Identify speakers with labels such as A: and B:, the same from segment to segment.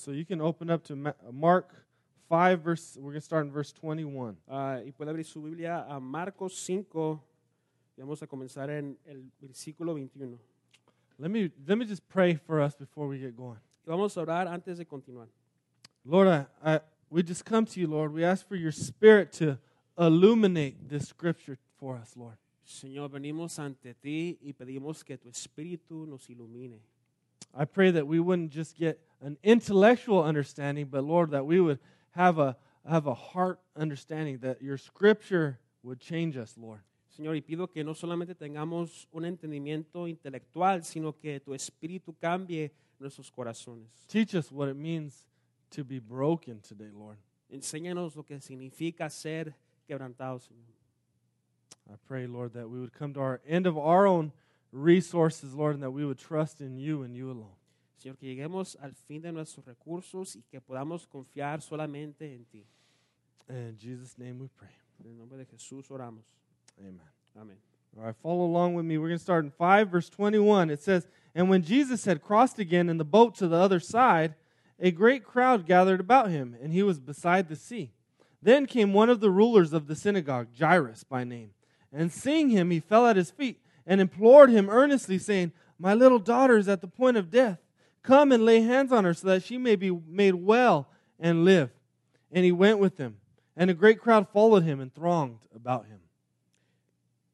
A: So you can open up to Mark 5, verse, we're going to start in verse 21.
B: Ah, y puede abrir su Biblia a Marcos 5 y vamos a comenzar en el versículo 21.
A: Let me, let me just pray for us before we get going.
B: Vamos a orar antes de continuar.
A: Lord, I, I, we just come to you, Lord. We ask for your spirit to illuminate this scripture for us, Lord.
B: Señor, venimos ante ti y pedimos que tu espíritu nos ilumine.
A: I pray that we wouldn't just get an intellectual understanding, but Lord, that we would have a, have a heart understanding, that your scripture would change us, Lord.
B: Señor, y pido que no solamente tengamos un entendimiento intelectual, sino que tu espíritu cambie nuestros corazones.
A: Teach us what it means to be broken today, Lord.
B: Enséñanos lo que significa ser quebrantados, Señor.
A: I pray, Lord, that we would come to our end of our own resources, Lord, and that we would trust in you and you alone.
B: Señor, que lleguemos al fin de nuestros recursos y que podamos confiar solamente en ti.
A: In Jesus' name we pray.
B: En el nombre de Jesús oramos.
A: Amen.
B: Amén.
A: All right, follow along with me. We're going to start in 5, verse 21. It says, And when Jesus had crossed again in the boat to the other side, a great crowd gathered about him, and he was beside the sea. Then came one of the rulers of the synagogue, Jairus by name. And seeing him, he fell at his feet and implored him earnestly, saying, My little daughter is at the point of death. Come and lay hands on her so that she may be made well and live. And he went with them. And a great crowd followed him and thronged about him.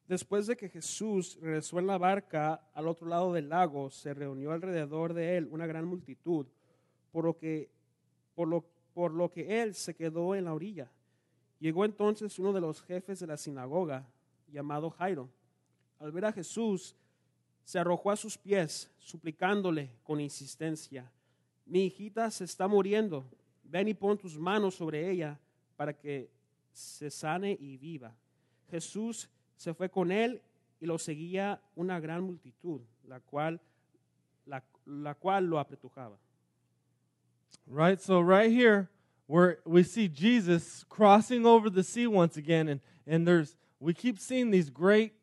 B: Después de que Jesús regresó en la barca al otro lado del lago, se reunió alrededor de él una gran multitud, por lo que, por lo, por lo que él se quedó en la orilla. Llegó entonces uno de los jefes de la sinagoga, llamado Jairo. Al ver a Jesús, se arrojó a sus pies, suplicándole con insistencia, mi hijita se está muriendo, ven y pon tus manos sobre ella para que se sane y viva. Jesús se fue con él y lo seguía una gran multitud, la cual, la, la cual lo apretujaba.
A: Right? So, right here, where we see Jesus crossing over the sea once again, and, and there's we keep seeing these great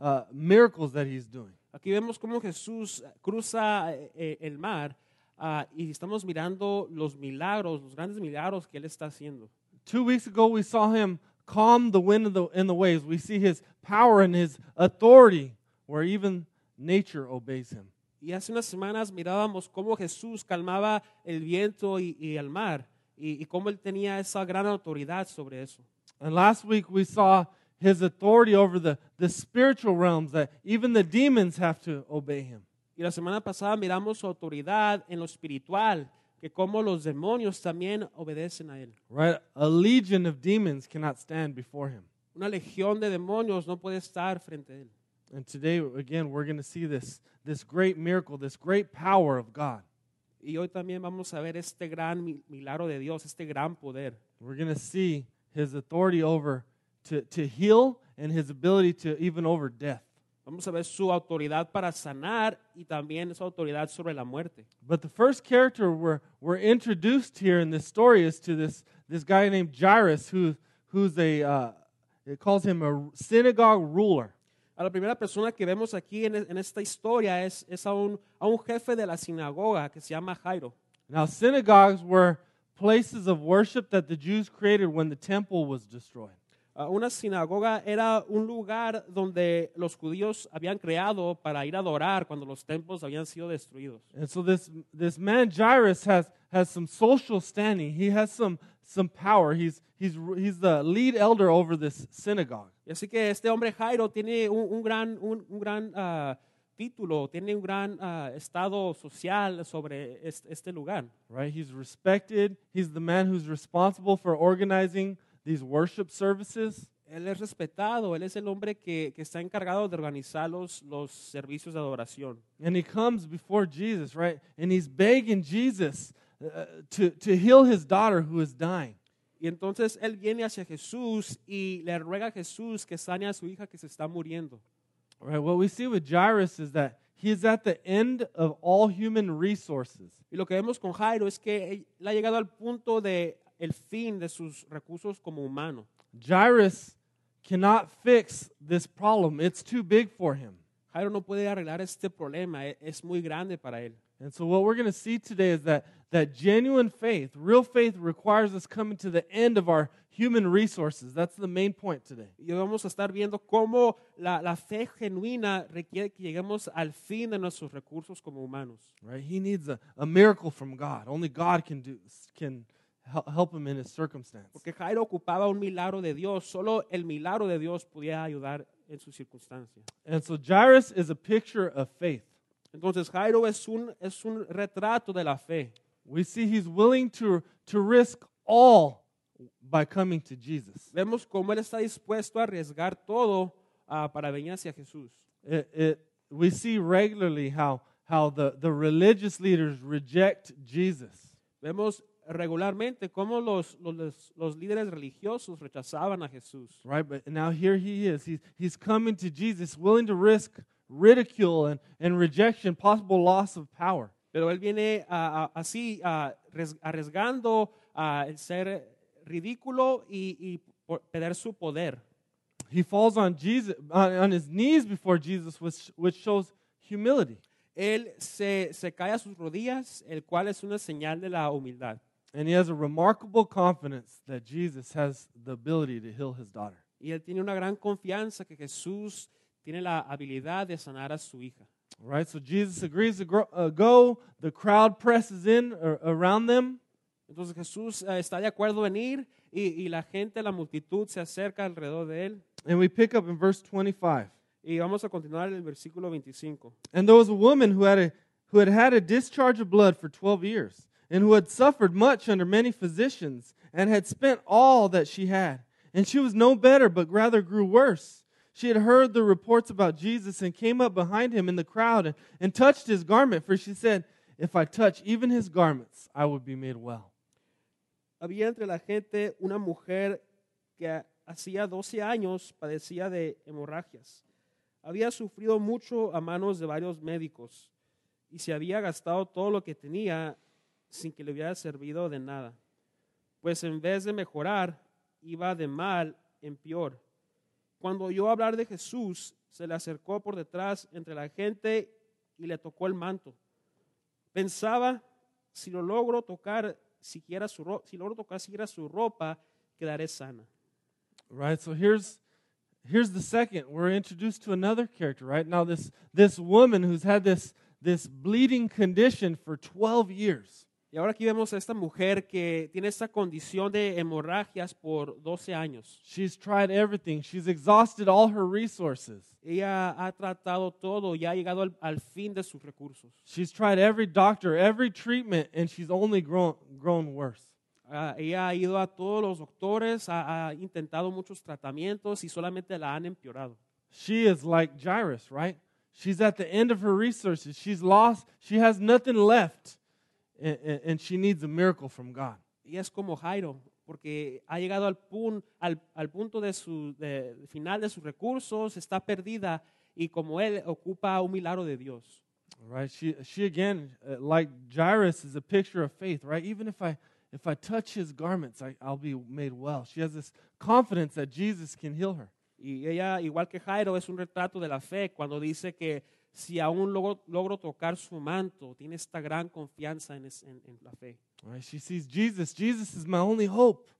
A: uh, miracles that he's doing.
B: Aquí vemos cómo Jesús cruza eh, el mar ah, y estamos mirando los milagros, los grandes milagros que él está haciendo.
A: Two weeks ago, we saw him calm the wind and the, and the waves. We see his power and his authority, where even nature obeys him.
B: Y hace unas semanas mirábamos cómo Jesús calmaba el viento y, y el mar y, y cómo él tenía esa gran autoridad sobre eso.
A: And last week, we saw his authority over the, the spiritual realms, that even the demons have to obey him.
B: Y la semana pasada miramos su autoridad en lo espiritual, que como los demonios también obedecen a él.
A: Right? A legion of demons cannot stand before him.
B: Una legión de demonios no puede estar frente a él.
A: And today, again, we're going to see this, this great miracle, this great power of God.
B: Y hoy también vamos a ver este gran milagro de Dios, este gran poder.
A: We're going to see his authority over to, to heal and his ability to even over death.
B: Vamos a ver su autoridad para sanar y también su autoridad sobre la muerte.
A: But the first character we're, we're introduced here in this story is to this, this guy named Jairus, who, who's a, uh, it calls him a synagogue ruler.
B: A la primera persona que vemos aquí en, en esta historia es, es a, un, a un jefe de la sinagoga que se llama Jairo.
A: Now, synagogues were places of worship that the Jews created when the temple was destroyed.
B: Ah, una sinagoga era un lugar donde los judíos habían creado para ir a adorar cuando los templos habían sido destruidos.
A: And so this, this man Jairus has, has some social standing. He has some, some power. He's, he's, he's the lead elder over this synagogue.
B: Y así que este hombre Jairo tiene un, un gran, un, un gran ah, título, tiene un gran ah, estado social sobre este, este lugar.
A: Right? He's respected. He's the man who's responsible for organizing these worship services.
B: Él es respetado, él es el hombre que, que está encargado de organizar los, los servicios de adoración.
A: And he comes before Jesus, right? And he's begging Jesus uh, to, to heal his daughter who is dying.
B: Y entonces él viene hacia Jesús y le ruega a Jesús que sane a su hija que se está muriendo.
A: Right? What we see with Jairus is that he is at the end of all human resources.
B: Y lo que vemos con Jairo es que él ha llegado al punto de el fin de sus recursos como humano.
A: Jairus cannot fix this problem. It's too big for him.
B: Jairo no puede arreglar este problema, es muy grande para él.
A: And so what we're going to see today is that that genuine faith, real faith requires us coming to the end of our human resources. That's the main point today.
B: Y vamos a estar viendo cómo la, la fe genuina requiere que lleguemos al fin de nuestros recursos como humanos.
A: Right? He needs a, a miracle from God. Only God can do can help him in his circumstance.
B: Porque Jairo ocupaba un milagro de Dios, solo el milagro de Dios podía ayudar en su circunstancia.
A: And so Jairus is a picture of faith.
B: Entonces Jairo es un, es un retrato de la fe.
A: We see he's willing to, to risk all by coming to Jesus.
B: Vemos cómo él está dispuesto a arriesgar todo ah, para venir hacia Jesús.
A: It, it, we see regularly how, how the, the religious leaders reject Jesus.
B: Vemos regularmente cómo los, los, los líderes religiosos rechazaban a Jesús.
A: Right? But now here he is. He's, he's coming to Jesus, willing to risk ridicule and, and rejection, possible loss of power.
B: Pero él viene ah, así res- arriesgando a el ser ridículo y, y perder su poder.
A: He falls on Jesus on, on his knees before Jesus, which, which shows humility.
B: Él se, se cae a sus rodillas, el cual es una señal de la humildad.
A: And he has a remarkable confidence that Jesus has the ability to heal his daughter.
B: Y él tiene una gran confianza que Jesús tiene la habilidad de sanar a su hija.
A: Right? So Jesus agrees to uh, go. The crowd presses in uh, around them.
B: Entonces Jesús eh, está de acuerdo en ir y, y la gente, la multitud se acerca alrededor de él.
A: And we pick up in verse 25.
B: Y vamos a continuar en el versículo 25.
A: And there was a woman who had, a, who had had a discharge of blood for 12 years, and who had suffered much under many physicians, and had spent all that she had. And she was no better, but rather grew worse. She had heard the reports about Jesus and came up behind him in the crowd and, and touched his garment, for she said, If I touch even his garments, I would be made well.
B: Había entre la gente una mujer que hacía 12 años padecía de hemorragias. Había sufrido mucho a manos de varios médicos y se había gastado todo lo que tenía sin que le hubiera servido de nada. Pues en vez de mejorar, iba de mal en peor. Cuando oyó hablar de Jesús, se le acercó por detrás entre la gente y le tocó el manto. Pensaba, si lo logro tocar siquiera su ro- si logro tocar siquiera su ropa, quedaré sana.
A: Right? So here's here's the second. We're introduced to another character, right? Now this this woman who's had this this bleeding condition for 12 years.
B: Y ahora aquí vemos a esta mujer que tiene esta condición de hemorragias por 12 años.
A: She's tried everything. She's exhausted all her resources.
B: Ella ha tratado todo y ha llegado al, al fin de sus recursos.
A: She's tried every doctor, every treatment, and she's only grown grown worse.
B: Ah, ella ha ido a todos los doctores, ha, ha intentado muchos tratamientos y solamente la han empeorado.
A: She is like Jairus, right? She's at the end of her resources. She's lost. She has nothing left, and, she needs a miracle from God.
B: Y es como Jairo, porque ha llegado al, pun- al, al punto de su de- final de sus recursos, está perdida y como él ocupa un milagro de Dios.
A: Right? She she again, uh, like Jairus, is a picture of faith, right? Even if I if I touch his garments, I, I'll be made well. She has this confidence that Jesus can heal her.
B: Y ella, igual que Jairo, es un retrato de la fe cuando dice que si aún logro, logro tocar su manto, tiene esta gran confianza en, es- en- en la fe.
A: Right? She sees Jesus. Jesus is my only hope.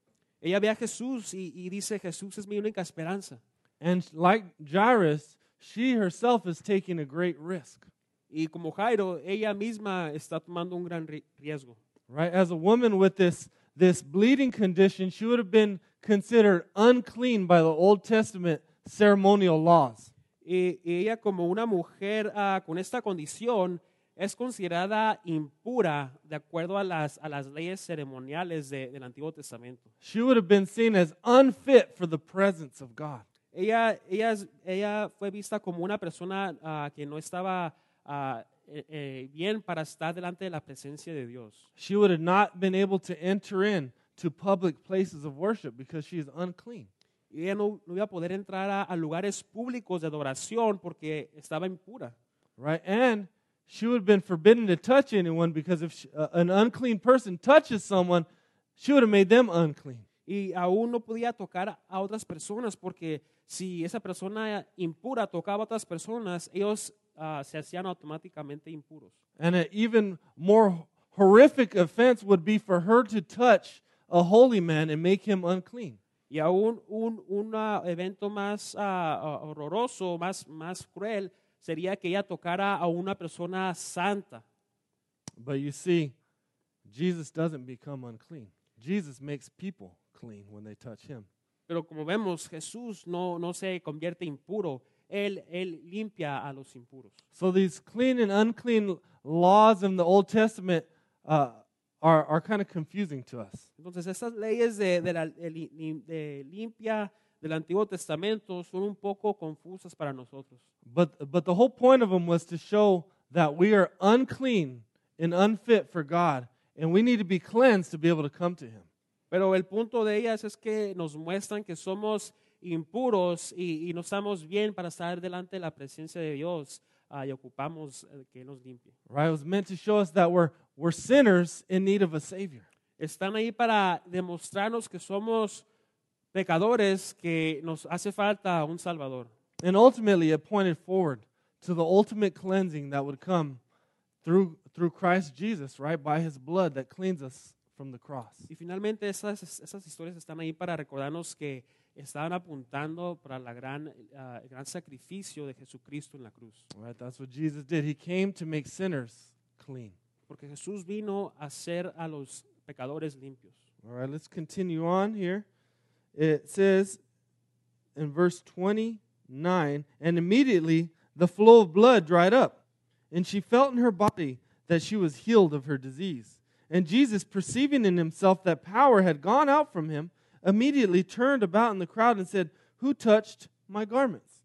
B: Ella ve a Jesús y, y dice, Jesús es mi única esperanza.
A: And like Jairus, she herself is taking a great risk.
B: Y como Jairo, ella misma está tomando un gran riesgo.
A: Right? As a woman with this this bleeding condition, she would have been considered unclean by the Old Testament ceremonial laws.
B: Y, y ella como una mujer ah, con esta condición es considerada impura de acuerdo a las, a las leyes ceremoniales de- del Antiguo Testamento.
A: She would have been seen as unfit for the presence of God.
B: Ella, ella, ella fue vista como una persona ah, que no estaba ah, eh, eh, bien para estar delante de la presencia de Dios.
A: She would have not been able to enter in to public places of worship because she is unclean.
B: Y ella no, no iba a poder entrar a, a lugares públicos de adoración porque estaba impura.
A: Right? And she would have been forbidden to touch anyone because if she, uh, an unclean person touches someone, she would have made them unclean.
B: Y aún no podía tocar a otras personas porque si esa persona impura tocaba a otras personas, ellos ah, se hacían automáticamente impuros.
A: And an even more horrific offense would be for her to touch a holy man and make him unclean.
B: Y aún un un, evento más ah, ah, horroroso, más, más cruel, sería que ella tocara a una persona santa.
A: But you see, Jesus doesn't become unclean. Jesus makes people clean when they touch him.
B: Pero como vemos, Jesús no, no se convierte impuro, él, él limpia a los impuros.
A: So these clean and unclean laws in the Old Testament uh, are, are kind of confusing to us.
B: Entonces, estas leyes de, de la de li- lim- de limpia del Antiguo Testamento son un poco confusas para nosotros.
A: But, but the whole point of them was to show that we are unclean and unfit for God, and we need to be cleansed to be able to come to Him.
B: Pero el punto de ellas es que nos muestran que somos impuros y, y no estamos bien para estar delante de la presencia de Dios ah, y ocupamos eh, que nos limpie.
A: Right? It was meant to show us that we're, we're sinners in need of a Savior.
B: Están ahí para demostrarnos que somos pecadores, que nos hace falta un Salvador.
A: And ultimately, it pointed forward to the ultimate cleansing that would come through, through Christ Jesus, right? By His blood that cleans us from the cross.
B: Y finalmente esas, esas historias están ahí para recordarnos que estaban apuntando para la gran, ah, el gran sacrificio de Jesucristo en la cruz.
A: Right? That's what Jesus did. He came to make sinners clean.
B: Porque Jesús vino a hacer a los pecadores limpios.
A: All right, let's continue on here. It says in verse 29 and immediately the flow of blood dried up, and she felt in her body that she was healed of her disease. And Jesus, perceiving in himself that power had gone out from him, immediately turned about in the crowd and said, Who touched my garments?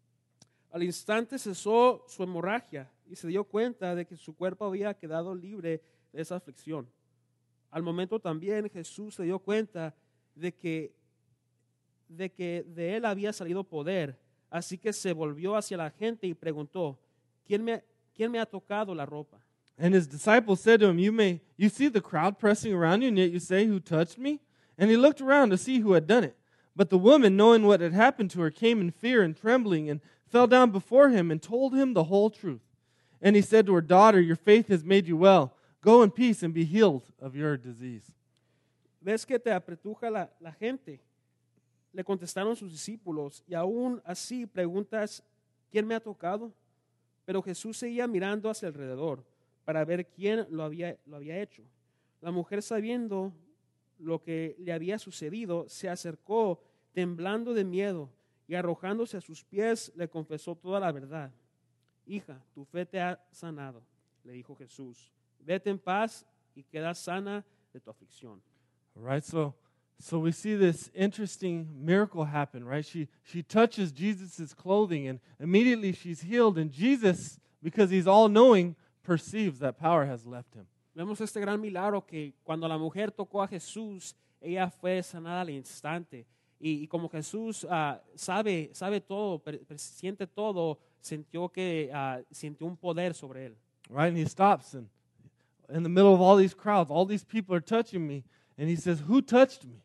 B: Al instante cesó su hemorragia y se dio cuenta de que su cuerpo había quedado libre de esa aflicción. Al momento también Jesús se dio cuenta de que de que de él había salido poder, así que se volvió hacia la gente y preguntó, ¿quién me, quién me ha tocado la ropa?
A: And his disciples said to him, You may you see the crowd pressing around you, and yet you say, Who touched me? And he looked around to see who had done it. But the woman, knowing what had happened to her, came in fear and trembling, and fell down before him and told him the whole truth. And he said to her, Daughter, your faith has made you well. Go in peace and be healed of your disease.
B: ¿Ves que te apretuja la, la gente? Le contestaron sus discípulos y aún así preguntas, ¿quién me ha tocado? Pero Jesús seguía mirando hacia alrededor para ver quién lo había, lo había hecho. La mujer sabiendo lo que le había sucedido, se acercó temblando de miedo y arrojándose a sus pies le confesó toda la verdad. Hija, tu fe te ha sanado, le dijo Jesús. Vete en paz y queda sana de tu aflicción.
A: All right, so so we see this interesting miracle happen, right? She she touches Jesus' clothing and immediately she's healed, and Jesus, because he's all knowing, perceives that power has left him.
B: Vemos este gran milagro que cuando la mujer tocó a Jesús, ella fue sanada al instante. Y, y como Jesús ah, sabe, sabe todo, siente todo, sintió que ah, sintió un poder sobre él.
A: Right? And he stops and in the middle of all these crowds, all these people are touching me, and he says, Who touched me?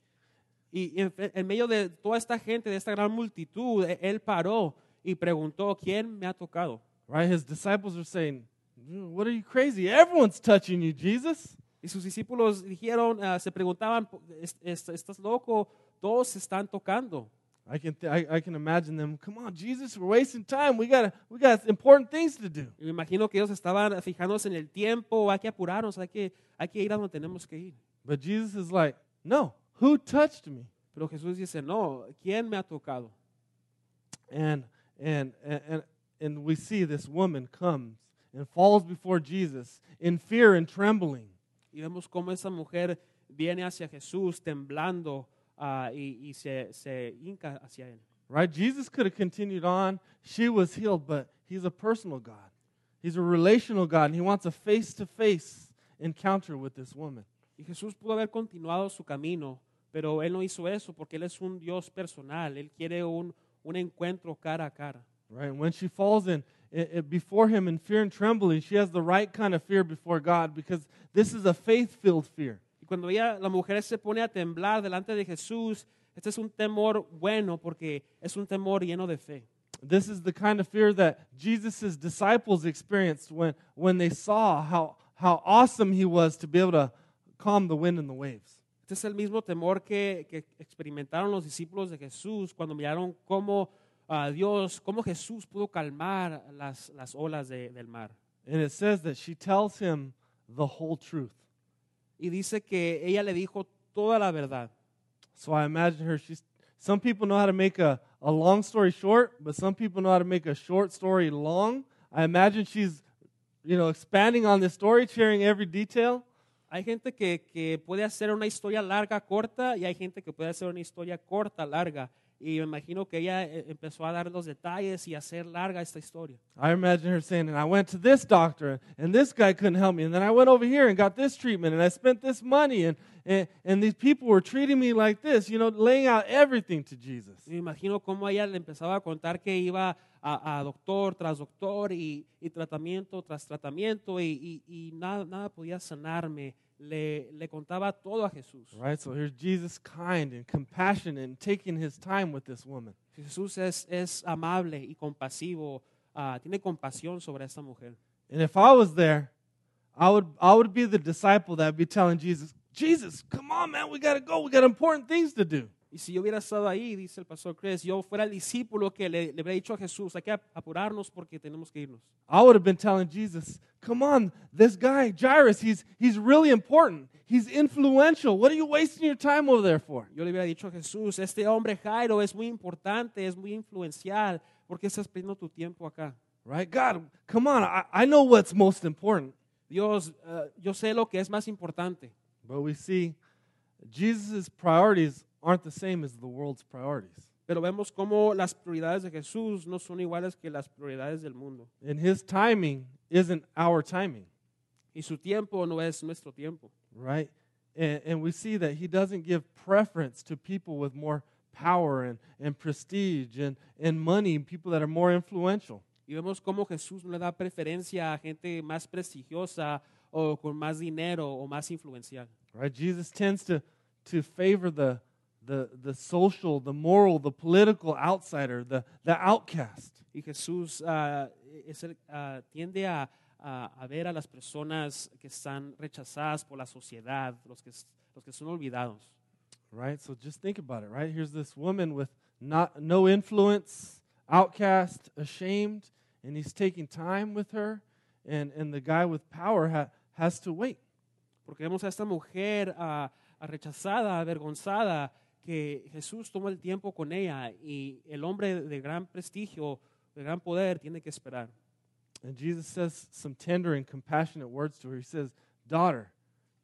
B: Y en, en medio de toda esta gente, de esta gran multitud, e- él paró y preguntó, ¿quién me ha tocado?
A: Right? His disciples are saying, What are you crazy? Everyone's touching you, Jesus.
B: Y sus discípulos dijeron, ah, se preguntaban, "¿Es- es- ¿estás loco? Todos están tocando.
A: I can, I, I can imagine them. Come on, Jesus, we're wasting time. We got we got important things to do.
B: Me imagino que ellos estaban fijándose en el tiempo, hay que apurarnos, hay que, hay que ir a donde tenemos que ir.
A: But Jesus is like, No, who touched me?
B: Pero Jesús dice, no, ¿quién me ha tocado?
A: And and and and we see this woman comes and falls before Jesus in fear and trembling.
B: Y vemos cómo esa mujer viene hacia Jesús temblando ah, y, y se, se hinca hacia él.
A: Right? Jesus could have continued on. She was healed, but he's a personal God. He's a relational God, and he wants a face-to-face encounter with this woman.
B: Y Jesús pudo haber continuado su camino, pero él no hizo eso porque él es un Dios personal. Él quiere un, un encuentro cara a cara.
A: Right? And when she falls in before him in fear and trembling, she has the right kind of fear before God because this is a faith-filled fear.
B: Y cuando ella, la mujer se pone a temblar delante de Jesús, este es un temor bueno porque es un temor lleno de fe.
A: This is the kind of fear that Jesus' disciples experienced when, when they saw how, how awesome he was to be able to calm the wind and the waves.
B: Este es el mismo temor que, que experimentaron los discípulos de Jesús cuando miraron cómo ah, Dios, cómo Jesús pudo calmar las, las olas de- del mar.
A: And it says that she tells him the whole truth.
B: Y dice que ella le dijo toda la verdad.
A: So I imagine her, she's, some people know how to make a, a long story short, but some people know how to make a short story long. I imagine she's, you know, expanding on this story, sharing every detail.
B: Hay gente que, que puede hacer una historia larga corta y hay gente que puede hacer una historia corta larga. Y me imagino que ella eh, empezó a dar los detalles y hacer larga esta historia.
A: I imagine her saying, and I went to this doctor, and this guy couldn't help me, and then I went over here and got this treatment, and I spent this money, and, and, and these people were treating me like this, you know, laying out everything to Jesus.
B: Me imagino cómo ella le empezaba a contar que iba a, a doctor tras doctor y, y tratamiento tras tratamiento y, y- y nada, nada podía sanarme. Le, le contaba todo a Jesús.
A: Right? So here's Jesus kind and compassionate and taking his time with this woman.
B: Jesús es, es amable y compasivo, ah, tiene compasión sobre esta mujer.
A: And if I was there, I would, I would be the disciple that would be telling Jesus, Jesus, come on, man, we got to go. We got important things to do.
B: Y si yo hubiera estado ahí, dice el pastor Chris, yo fuera el discípulo que le, le hubiera dicho a Jesús, hay que apurarnos porque tenemos que irnos.
A: I would have been telling Jesus, come on, this guy, Jairus, he's, he's really important. He's influential. What are you wasting your time over there for?
B: Yo le hubiera dicho a Jesús, este hombre Jairo es muy importante, es muy influencial, ¿por qué estás perdiendo tu tiempo acá?
A: Right? God, come on. I, I know what's most important.
B: Dios, eh, yo sé lo que es más importante.
A: But we see Jesus' priorities aren't the same as the world's priorities.
B: Pero vemos cómo las prioridades de Jesús no son iguales que las prioridades del mundo.
A: And his timing isn't our timing,
B: Y su tiempo no es nuestro tiempo.
A: right? And, and we see that he doesn't give preference to people with more power and, and prestige and, and money, people that are more influential.
B: Y vemos cómo Jesús no le da preferencia a gente más prestigiosa o con más dinero o más influencial.
A: Right? Jesus tends to, to favor the, the, the social, the moral, the political outsider, the, the outcast.
B: Y Jesús ah, es el- ah, tiende a, a- a ver a las personas que están rechazadas por la sociedad, los que, los que son olvidados.
A: Right? So just think about it, right? Here's this woman with not no influence, outcast, ashamed, and he's taking time with her, and, and the guy with power ha, has to wait.
B: Porque vemos a esta mujer ah, rechazada, avergonzada, que Jesús tomó el tiempo con ella y el hombre de gran prestigio, de gran poder, tiene que esperar.
A: And Jesus says some tender and compassionate words to her. He says, Daughter,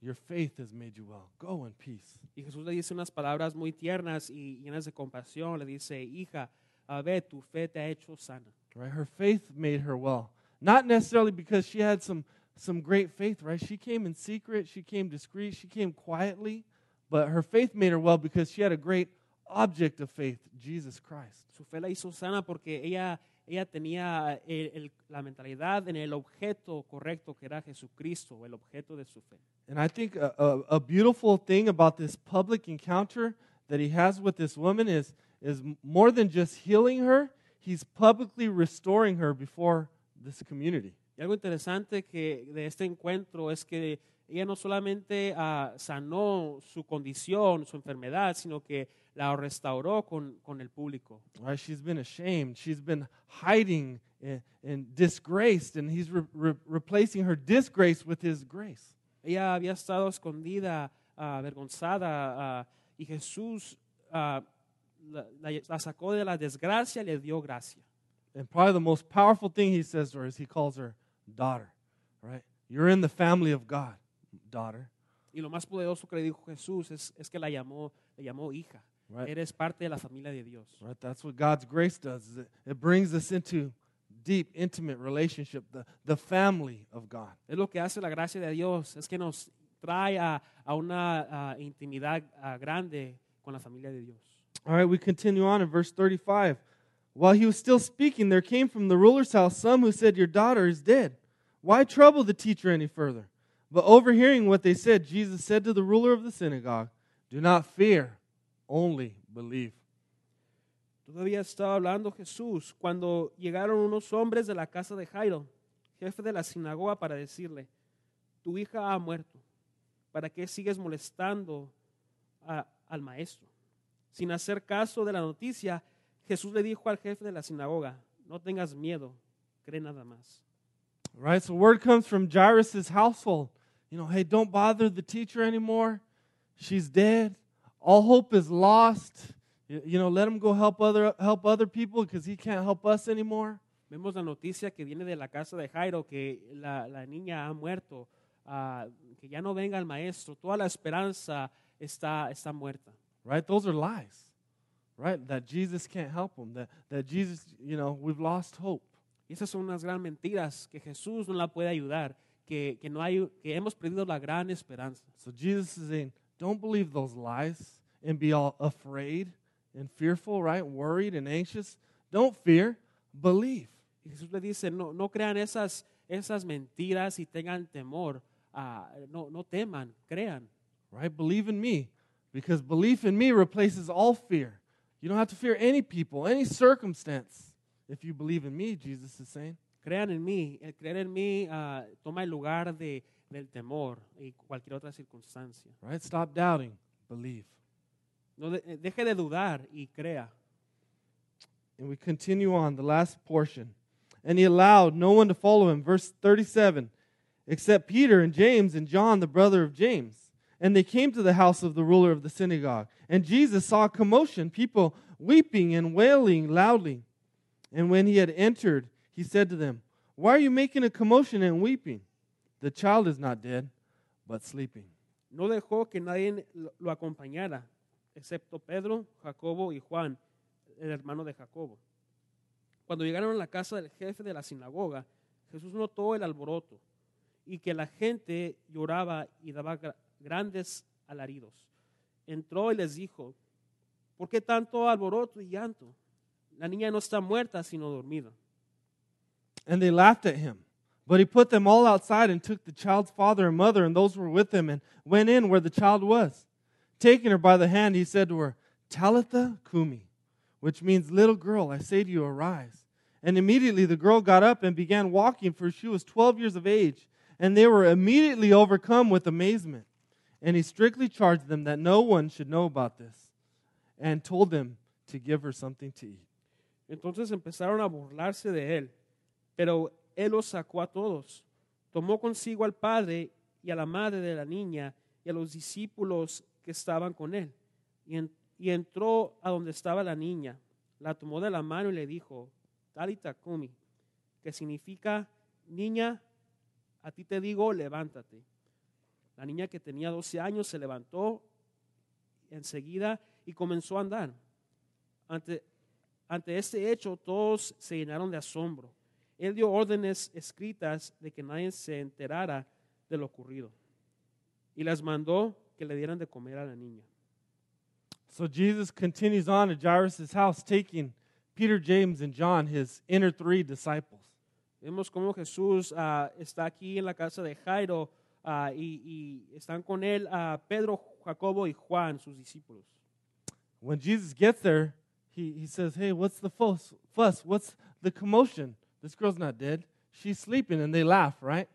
A: your faith has made you well. Go in peace.
B: Y Jesús le dice unas palabras muy tiernas y llenas de compasión. Le dice, hija, a ver, tu fe te ha hecho sana.
A: Right? Her faith made her well. Not necessarily because she had some, some great faith, right? She came in secret, she came discreet, she came quietly, but her faith made her well because she had a great object of faith, Jesus Christ.
B: Su fe la hizo sana porque ella, ella tenía el- el- la mentalidad en el objeto correcto que era Jesucristo, el objeto de su fe.
A: And I think a, a, a beautiful thing about this public encounter that he has with this woman is, is more than just healing her, he's publicly restoring her before this community.
B: Y algo interesante que de este encuentro es que ella no solamente ah, sanó su condición, su enfermedad, sino que la restauró con, con el público.
A: Right? She's been ashamed. She's been hiding and, and disgraced, and he's re- re- replacing her disgrace with his grace.
B: Ella había estado escondida, ah, avergonzada, ah, y Jesús la, la- la sacó de la desgracia y le dio gracia.
A: And probably the most powerful thing he says to her is he calls her daughter. Right? You're in the family of God, daughter.
B: Y lo más poderoso que le dijo Jesús es, es que la llamó, le llamó hija.
A: Right?
B: Eres parte de la familia de Dios.
A: Right? That's what God's grace does. It, it brings us into deep, intimate relationship, the, the family of God.
B: Es lo que hace la gracia de Dios, es que nos trae a, a una ah, intimidad ah, grande con la familia de Dios.
A: All right, we continue on in verse 35. While he was still speaking, there came from the ruler's house some who said, Your daughter is dead. Why trouble the teacher any further? But overhearing what they said, Jesus said to the ruler of the synagogue, Do not fear, only believe.
B: Todavía estaba hablando Jesús cuando llegaron unos hombres de la casa de Jairo, jefe de la sinagoga, para decirle, tu hija ha muerto, ¿para qué sigues molestando a- al maestro? Sin hacer caso de la noticia, Jesús le dijo al jefe de la sinagoga, no tengas miedo, cree nada más.
A: Right? So word comes from Jairus' household. You know, hey, don't bother the teacher anymore. She's dead. All hope is lost. You, know, let him go help other help other people because he can't help us anymore.
B: Vemos la noticia que viene de la casa de Jairo, que la, la niña ha muerto, ah, que ya no venga el maestro, toda la esperanza está, está muerta.
A: Right? Those are lies. Right? That Jesus can't help them. That that Jesus, you know, we've lost hope.
B: Y esas son unas gran mentiras, que Jesús no la puede ayudar, que, que, no hay, que hemos perdido la gran esperanza.
A: So Jesus is saying, don't believe those lies and be all afraid and fearful, right? Worried and anxious. Don't fear, believe.
B: Y Jesús le dice, no, no crean esas, esas mentiras y tengan temor, ah, no, no teman, crean.
A: right? Believe in me because belief in me replaces all fear. You don't have to fear any people, any circumstance if you believe in me, Jesus is saying.
B: Crean en mí. El creer en mí ah, toma el lugar de, del temor y cualquier otra circunstancia.
A: Right? Stop doubting, believe.
B: No de- eh, deje de dudar y crea.
A: And we continue on the last portion. And he allowed no one to follow him. Verse 37 except Peter and James and John, the brother of James. And they came to the house of the ruler of the synagogue. And Jesus saw a commotion, people weeping and wailing loudly. And when he had entered, he said to them, Why are you making a commotion and weeping? The child is not dead, but sleeping.
B: No dejó que nadie lo- acompañara, excepto Pedro, Jacobo y Juan, el hermano de Jacobo. Cuando llegaron a la casa del jefe de la sinagoga, Jesús notó el alboroto y que la gente lloraba y daba gra- grandes alaridos. Entró y les dijo, ¿por qué tanto alboroto y llanto? La niña no está muerta, sino dormida.
A: And they laughed at him. But he put them all outside and took the child's father and mother and those who were with him and went in where the child was. Taking her by the hand, he said to her, Talitha Kumi, which means, Little girl, I say to you, arise. And immediately the girl got up and began walking, for she was 12 years of age. And they were immediately overcome with amazement. And he strictly charged them that no one should know about this, and told them to give her something to eat.
B: Entonces empezaron a burlarse de él, pero él los sacó a todos. Tomó consigo al padre y a la madre de la niña y a los discípulos que estaban con él. Y, en- y entró a donde estaba la niña, la tomó de la mano y le dijo, Talita Kumi, que significa, niña, a ti te digo, levántate. La niña que tenía 12 años se levantó enseguida y comenzó a andar. Ante este hecho, todos se llenaron de asombro. Él dio órdenes escritas de que nadie se enterara de lo ocurrido. Y les mandó que le dieran de comer a la niña.
A: So Jesus continues on to Jairus' house, taking Peter, James, and John, his inner three disciples.
B: Vemos cómo Jesús ah, está aquí en la casa de Jairo ah, y, y están con él ah, Pedro, Jacobo y Juan, sus discípulos.
A: When Jesus gets there, he, he says, Hey, what's the fuss? What's the commotion? This girl's not dead. She's sleeping. And they laugh, right?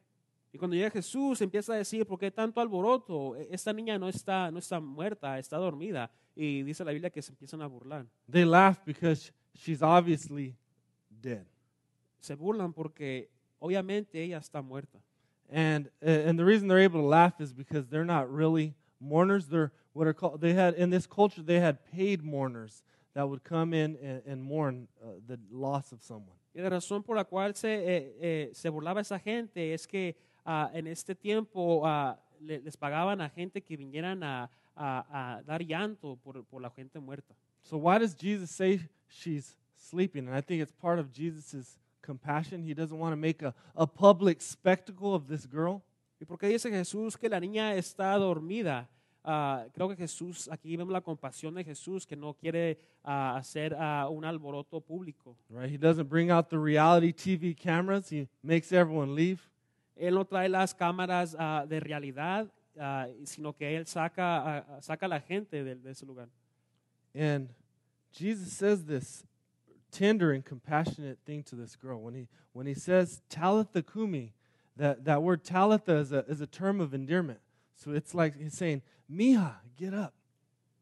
B: Y cuando llega Jesús empieza a decir, ¿por qué tanto alboroto? Esta niña no está, no está muerta, está dormida. Y dice la Biblia que se empiezan a burlar.
A: They laugh because she's obviously dead.
B: Se burlan porque obviamente ella está muerta.
A: And, uh, and the reason they're able to laugh is because they're not really mourners. They're what are called, they had, in this culture, they had paid mourners that would come in and, and mourn uh, the loss of someone.
B: Y la razón por la cual se, eh, eh, se burlaba esa gente es que ah, en este tiempo ah, le- les pagaban a gente que vinieran a, a- a dar llanto por, por la gente muerta.
A: So why does Jesus say she's sleeping? And I think it's part of Jesus' compassion. He doesn't want to make a, a public spectacle of this girl.
B: ¿Y por qué dice Jesús que la niña está dormida? Ah, creo que Jesús, aquí vemos la compasión de Jesús que no quiere ah, hacer ah, un alboroto público.
A: Right? He doesn't bring out the reality TV cameras. He makes everyone leave.
B: Él no trae las cámaras de realidad, sino que Él saca, saca a la gente de, de ese lugar.
A: And Jesus says this tender and compassionate thing to this girl when he when he says talitha kumi that, that word talitha is a, is a term of endearment so it's like he's saying mija get up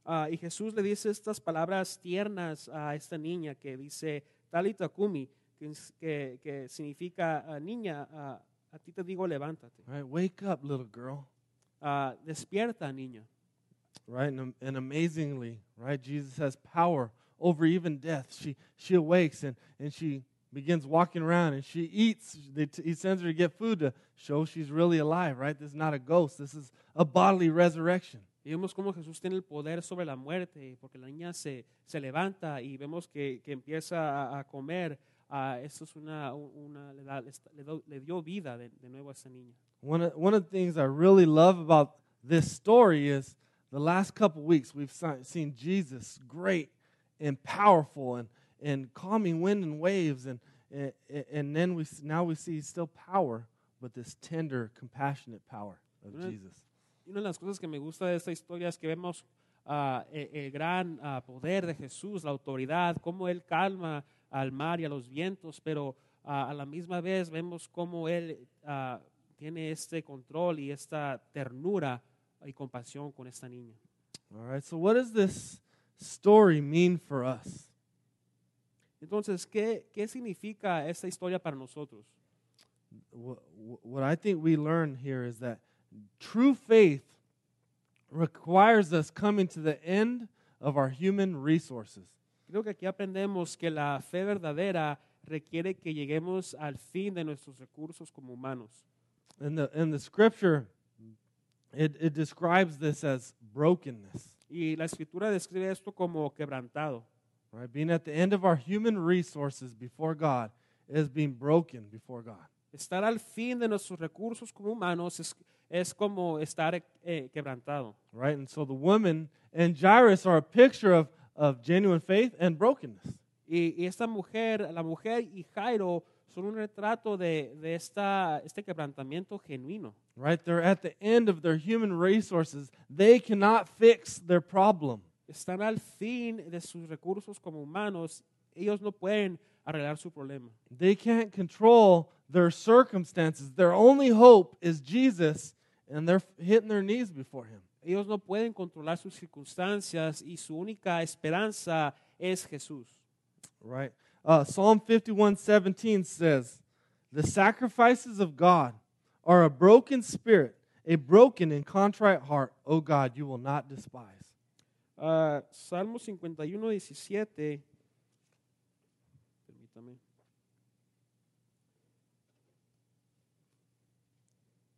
B: Ah, y Jesús le dice estas palabras tiernas a esta niña que dice Talita Kumi, que, que, que significa ah, niña, ah, a ti te digo levántate.
A: right wake up little girl
B: Ah, despierta, niña.
A: right and, and amazingly right jesus has power over even death she she awakes and and she begins walking around and she eats he sends her to get food to show she's really alive right this is not a ghost this is a bodily resurrection
B: Y vemos cómo Jesús tiene el poder sobre la muerte, porque la niña se, se levanta y vemos que, que empieza a, a comer. Ah, esto es una, una le, da- le dio vida de, de nuevo a esa niña.
A: One of, one of the things I really love about this story is the last couple weeks we've seen Jesus great and powerful and, and calming wind and waves and, and, and then we now we see still power but this tender compassionate power of
B: Right.
A: Jesus.
B: Una de las cosas que me gusta de esta historia es que vemos e- el, gran ah, poder de Jesús, la autoridad, cómo Él calma al mar y a los vientos, pero ah, a la misma vez vemos cómo Él tiene este control y esta ternura y compasión con esta niña.
A: All right, so what does this story mean for us?
B: Entonces, ¿qué, qué significa esta historia para nosotros?
A: What, I think we learn here is that true faith requires us coming to the end of our human resources.
B: Creo que aquí aprendemos que la fe verdadera requiere que lleguemos al fin de nuestros recursos como humanos.
A: In the, in the scripture, it, it describes this as brokenness,
B: Y la escritura describe esto como quebrantado.
A: Right? Being at the end of our human resources before God is being broken before God.
B: Estar al fin de nuestros recursos como humanos es, es como estar eh, quebrantado.
A: Right? And so the woman and Jairus are a picture of, of genuine faith and brokenness.
B: Y, y esta mujer, la mujer y Jairo son un retrato de, de esta, este quebrantamiento genuino.
A: Right? They're at the end of their human resources. They cannot fix their problem.
B: Están al fin de sus recursos como humanos. Ellos no pueden arreglar su problema.
A: They can't control their circumstances. Their only hope is Jesus, and they're hitting their knees before him.
B: Ellos no pueden controlar sus circunstancias y su única esperanza es Jesús.
A: Right? Uh, Psalm 51:17 says, The sacrifices of God are a broken spirit, a broken and contrite heart. O God, you will not despise.
B: Ah, Salmo 51, 17. Permítame.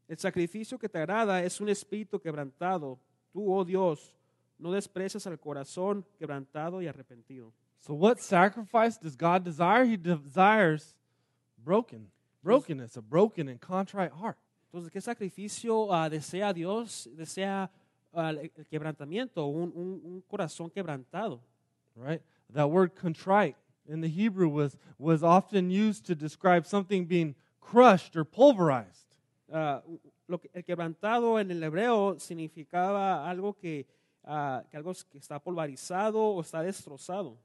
B: El sacrificio que te agrada es un espíritu quebrantado. Tú, oh Dios, no desprecias al corazón quebrantado y arrepentido.
A: So, what sacrifice does God desire? He desires broken, brokenness, a broken and contrite heart.
B: Entonces, ¿qué sacrificio ah, desea Dios? Desea el el quebrantamiento, un, un- un corazón quebrantado.
A: right? That word contrite in the Hebrew was, was often used to describe something being crushed or pulverized.
B: Ah, lo que- el quebrantado en el hebreo significaba algo que, ah, que algo que está pulverizado o está destrozado.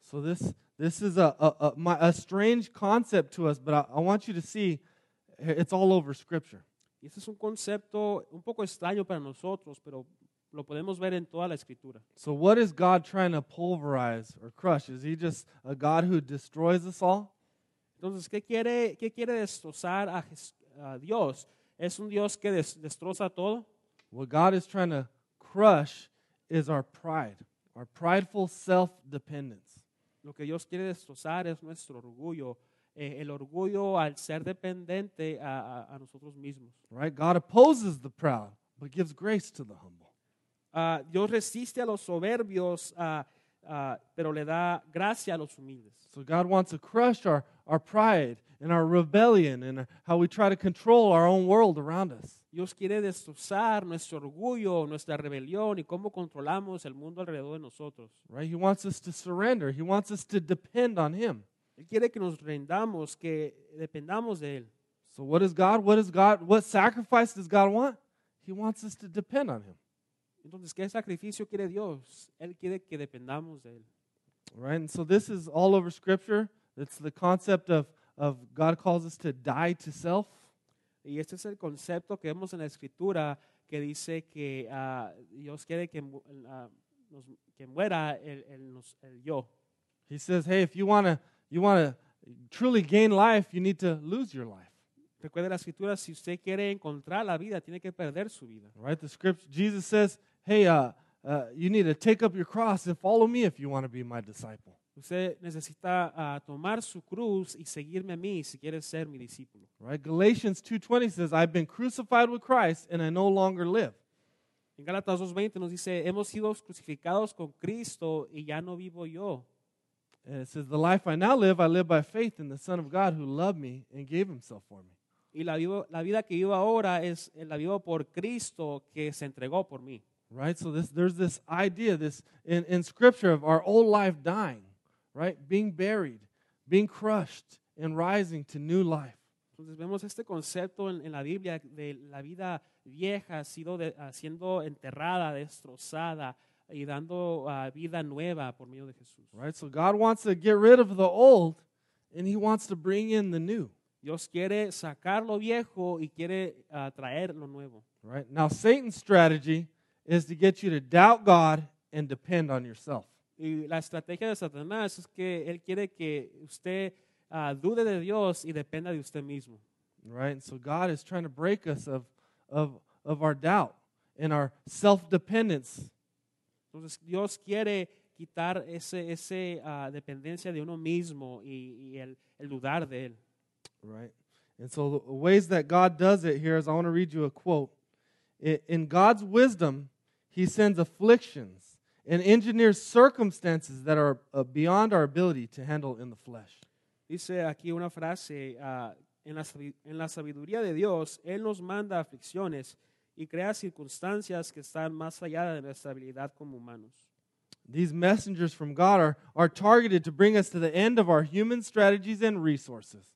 A: So this, this is a, a, a, my, a strange concept to us, but I, I want you to see it's all over Scripture.
B: Y este es un concepto un poco extraño para nosotros, pero lo podemos ver en toda la escritura.
A: So what is God trying to pulverize or crush? Is he just a God who destroys us all?
B: Entonces, ¿qué quiere, qué quiere destrozar a, a Dios? ¿Es un Dios que des- destroza todo?
A: What God is trying to crush is our pride, our prideful self-dependence.
B: Lo que Dios quiere destrozar es nuestro orgullo, eh, el orgullo al ser dependiente a, a- a nosotros mismos.
A: Right? God opposes the proud, but gives grace to the humble.
B: Ah, Dios resiste a los soberbios, ah, ah, pero le da gracia a los humildes.
A: So God wants to crush our, our pride and our rebellion and how we try to control our own world around us.
B: Dios quiere destrozar nuestro orgullo, nuestra rebelión y cómo controlamos el mundo alrededor de nosotros.
A: Right? He wants us to surrender. He wants us to depend on him.
B: Él quiere que nos rendamos, que dependamos de Él.
A: So what is God? What is God? What sacrifice does God want? He wants us to depend on him.
B: Entonces, ¿qué sacrificio quiere Dios? Él quiere que dependamos de Él.
A: Right? And so this is all over Scripture. It's the concept of, of God calls us to die to self.
B: Y este es el concepto que vemos en la escritura que dice que ah, Dios quiere que, ah, nos- que muera el, el el yo.
A: He says, hey, if you want to you wanna truly gain life, you need to lose your life.
B: Recuerde la escritura, si usted quiere encontrar la vida, tiene que perder su vida.
A: Right? The scripture, Jesus says, hey, uh, uh, you need to take up your cross and follow me if you want to be my disciple.
B: Usted necesita ah, tomar su cruz y seguirme a mí si quiere ser mi discípulo.
A: Right? Galatians 2.20 says, I've been crucified with Christ and I no longer live.
B: En Gálatas 2.20 nos dice, hemos sido crucificados con Cristo y ya no vivo yo.
A: And it says, the life I now live, I live by faith in the Son of God who loved me and gave himself for me.
B: Y la, vivo- la vida que vivo ahora es eh, la vivo por Cristo que se entregó por mí.
A: Right? So this, there's this idea, this in, in Scripture of our old life dying, right? Being buried, being crushed, and rising to new life.
B: Entonces vemos este concepto en, en la Biblia de la vida vieja sido de- siendo enterrada, destrozada y dando ah, vida nueva por medio de Jesús.
A: Right? So God wants to get rid of the old and he wants to bring in the new.
B: Dios quiere sacar lo viejo y quiere ah, traer lo nuevo.
A: Right? Now Satan's strategy is to get you to doubt God and depend on yourself.
B: Y la estrategia de Satanás es que él quiere que usted ah, dude de Dios y dependa de usted mismo.
A: Right? And so God is trying to break us of of of our doubt and our self-dependence.
B: Entonces Dios quiere quitar ese, ese ah, dependencia de uno mismo y, y el, el dudar de él.
A: Right? And so the ways that God does it here is I want to read you a quote. In God's wisdom, he sends afflictions and engineers circumstances that are uh, beyond our ability to handle in the flesh.
B: Dice aquí una frase, ah, en, la, en la sabiduría de Dios, Él nos manda aflicciones y crea circunstancias que están más allá de nuestra habilidad como humanos.
A: These messengers from God are, are targeted to bring us to the end of our human strategies and resources.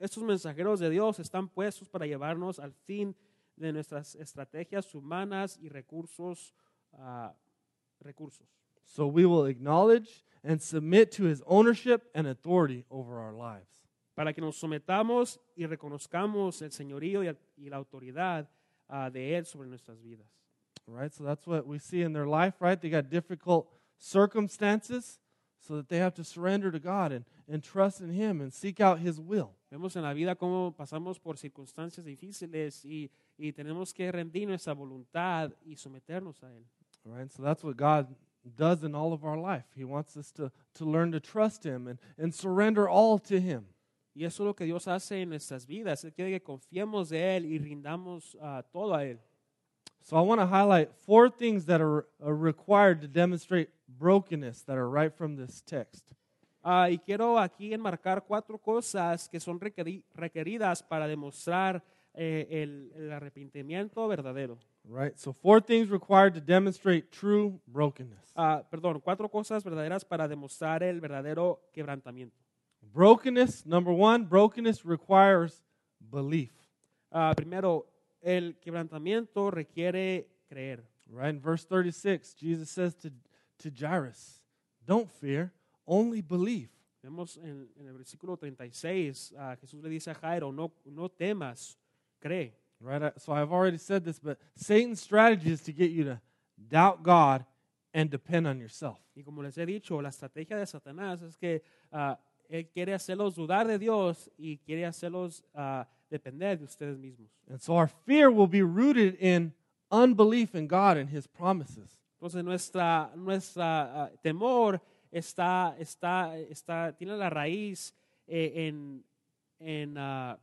B: Estos mensajeros de Dios están puestos para llevarnos al fin de nuestras estrategias humanas y recursos. ah, recursos.
A: So we will acknowledge and submit to his ownership and authority over our lives.
B: Para que nos sometamos y reconozcamos el señorío y, y la autoridad ah, de Él sobre nuestras vidas.
A: Right? So that's what we see in their life, right? They got difficult circumstances so that they have to surrender to God and, and trust in him and seek out his will.
B: Vemos en la vida cómo pasamos por circunstancias difíciles y, y tenemos que rendir nuestra voluntad y someternos a Él.
A: Right? So that's what God does in all of our life. He wants us to, to learn to trust him and, and surrender all to him.
B: Y eso es lo que Dios hace en nuestras vidas. Él quiere que confiemos de Él y rindamos ah, todo a Él.
A: So I want to highlight four things that are, are required to demonstrate brokenness that are right from this text.
B: Ah, y quiero aquí enmarcar cuatro cosas que son requeri- requeridas para demostrar eh, el, el arrepentimiento verdadero.
A: Right? So four things required to demonstrate true brokenness.
B: Ah, perdón, cuatro cosas verdaderas para demostrar el verdadero quebrantamiento.
A: Brokenness, number one, brokenness requires belief.
B: Ah, primero, el quebrantamiento requiere creer.
A: Right? In verse 36, Jesus says to, to Jairus, Don't fear, only believe.
B: Vemos en, en el versículo 36, ah, Jesús le dice a Jairo, no, no temas, cree.
A: Right? So I've already said this, but Satan's strategy is to get you to doubt God and depend on yourself.
B: Y como les he dicho, la estrategia de Satanás es que ah, él quiere hacerlos dudar de Dios y quiere hacerlos ah, depender de ustedes mismos.
A: And so our fear will be rooted in unbelief in God and his promises.
B: Entonces nuestra, nuestra ah, temor está, está, está, tiene la raíz eh, en, en, ah,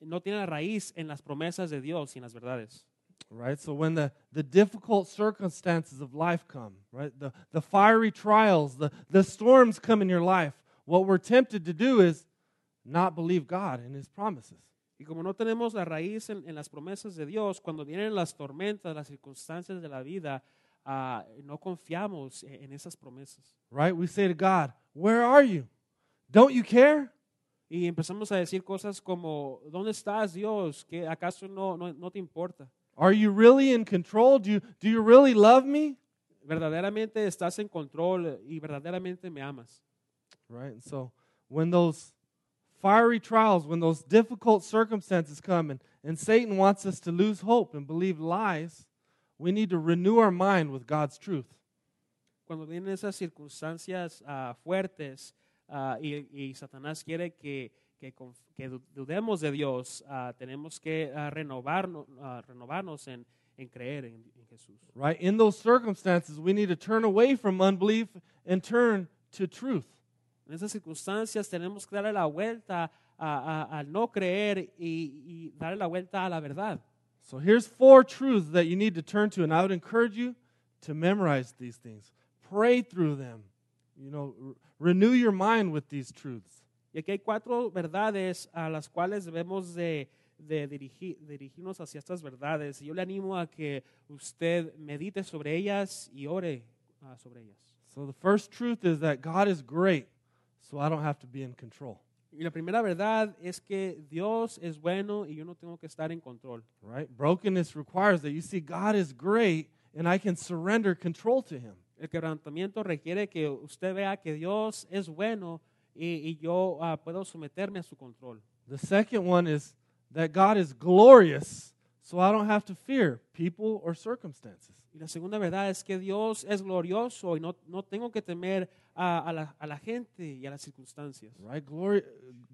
B: no tiene la raíz en las promesas de Dios y en las verdades.
A: Right? So when the, the difficult circumstances of life come, right? The, the fiery trials, the, the storms come in your life, what we're tempted to do is not believe God and his promises.
B: Y como no tenemos la raíz en, en las promesas de Dios, cuando vienen las tormentas, las circunstancias de la vida, ah, no confiamos en, en esas promesas.
A: Right? We say to God, Where are you? Don't you care?
B: Y empezamos a decir cosas como, ¿dónde estás Dios? ¿Que ¿Acaso no, no, no te importa?
A: Are you really in control? Do you, do you really love me?
B: verdaderamente estás en control y verdaderamente me amas.
A: Right? And so when those fiery trials, when those difficult circumstances come and, and Satan wants us to lose hope and believe lies, we need to renew our mind with God's truth.
B: Cuando vienen esas circunstancias ah, fuertes ah, y, y Satanás quiere que, que, que dudemos de Dios, ah, tenemos que renovarnos, renovarnos en, en creer en, en Jesús.
A: Right? In those circumstances, we need to turn away from unbelief and turn to truth.
B: En esas circunstancias tenemos que darle la vuelta al no creer y, y darle la vuelta a la verdad.
A: So here's four truths that you need to turn to, and I would encourage you to memorize these things. Pray through them. You know, renew your mind with these truths.
B: Y aquí hay cuatro verdades a las cuales debemos de, de dirigi- dirigirnos hacia estas verdades. Y yo le animo a que usted medite sobre ellas y ore ah, sobre ellas.
A: So the first truth is that God is great, so I don't have to be in control.
B: Y la primera verdad es que Dios es bueno y yo no tengo que estar en control.
A: Right? Brokenness requires that you see God is great and I can surrender control to him.
B: El quebrantamiento requiere que usted vea que Dios es bueno y, y yo ah, puedo someterme a su control.
A: The second one is that God is glorious, so I don't have to fear people or circumstances.
B: Y la segunda verdad es que Dios es glorioso y no, no tengo que temer a, a la, a la gente y a las circunstancias.
A: Right? Glori-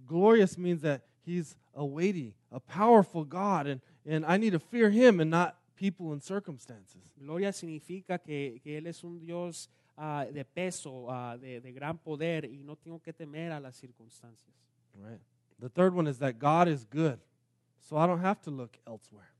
A: glorious means that he's a weighty, a powerful God, and, and I need to fear him and not people and circumstances.
B: Gloria significa que, que Él es un Dios ah, de peso, ah, de, de gran poder y no tengo que temer a las circunstancias.
A: Right? The third one is that God is good, so I don't have to look elsewhere.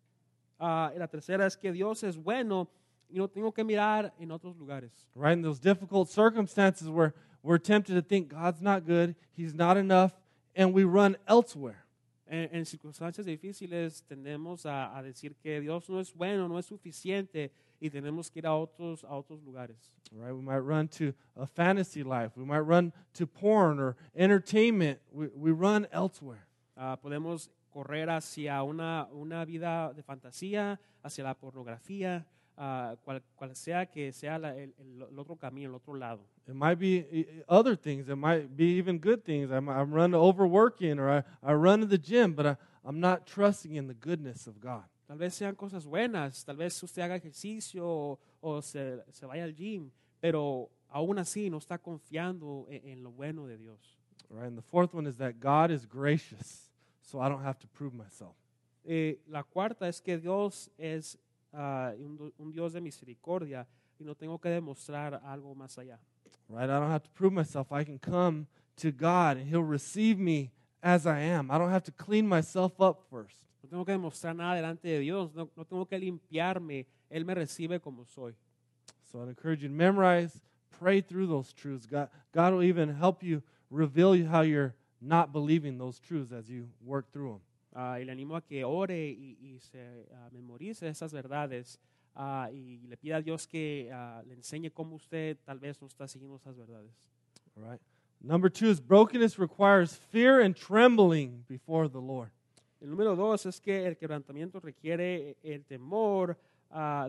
B: Ah, y la tercera es que Dios es bueno y no tengo que mirar en otros lugares.
A: right? In those difficult circumstances where we're tempted to think God's not good, He's not enough, and we run elsewhere.
B: En, en circunstancias difíciles tendemos a, a decir que Dios no es bueno, no es suficiente y tenemos que ir a otros, a otros lugares.
A: Right? We might run to a fantasy life. We might run to porn or entertainment. We, we run elsewhere.
B: Ah, podemos correr hacia una, una vida de fantasía, hacia la pornografía, cual, cual sea que sea la- el, el- otro camino, el otro lado.
A: It might be other things. It might be even good things. I might, I'm run overworking or I, I run to the gym, but I, I'm not trusting in the goodness of God.
B: Tal vez sean cosas buenas, tal vez usted haga ejercicio o, o se, se vaya al gym, pero aún así no está confiando en, en lo bueno de Dios.
A: Right? And the fourth one is that God is gracious, so I don't have to prove myself.
B: Eh, la cuarta es que Dios es ah, un, un Dios de misericordia y no tengo que demostrar algo más allá.
A: right? I don't have to prove myself. I can come to God and He'll receive me as I am. I don't have to clean myself up first.
B: No tengo que demostrar nada delante de Dios, no, no tengo que limpiarme, Él me recibe como soy.
A: So I'd encourage you to memorize, pray through those truths. God, God will even help you reveal how you're not believing those truths as you work through them.
B: Ah, y le animo a que ore y, y se ah, memorice esas verdades ah, y le pida a Dios que le enseñe cómo usted tal vez no está siguiendo esas verdades.
A: All right. Number two is brokenness requires fear and trembling before the Lord.
B: El número dos es que el quebrantamiento requiere el temor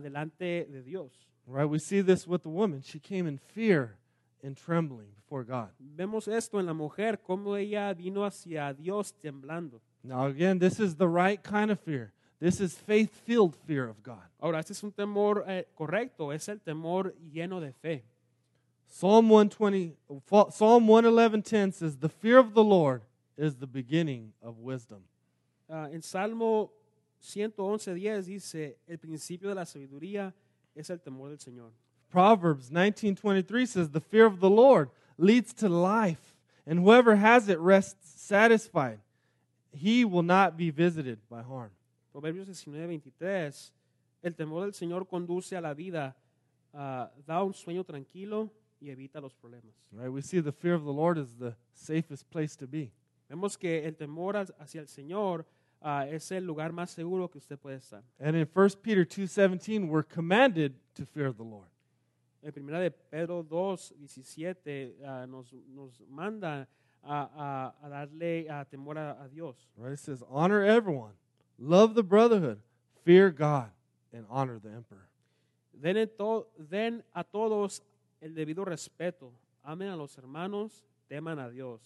B: delante de Dios.
A: Right? We see this with the woman. She came in fear and trembling before God.
B: Vemos esto en la mujer, cómo ella vino hacia Dios temblando.
A: Now, again, this is the right kind of fear. This is faith filled fear of God.
B: Ahora, este es un temor eh, correcto, es el temor lleno de fe.
A: Psalm 120, Psalm 111:10 says, "The fear of the Lord is the beginning of wisdom."
B: Ah, en Salmo 111.10 dice, el principio de la sabiduría es el temor del Señor.
A: Proverbs 19:23 says, "The fear of the Lord leads to life, and whoever has it rests satisfied. He will not be visited by harm."
B: Proverbios 19.23, el temor del Señor conduce a la vida, ah, da un sueño tranquilo y evita los problemas.
A: Right? We see the fear of the Lord is the safest place to be.
B: Vemos que el temor hacia el Señor ah, es el lugar más seguro que usted puede estar.
A: And in 1 Peter 2:17, we're commanded to fear the Lord.
B: En primera de Pedro 2, 17 ah, nos, nos manda a, a- a darle ah, temor a, a Dios.
A: Right? It says, "Honor everyone, love the brotherhood, fear God, and honor the emperor."
B: Den, to- den a todos el debido respeto. Amen a los hermanos, teman a Dios,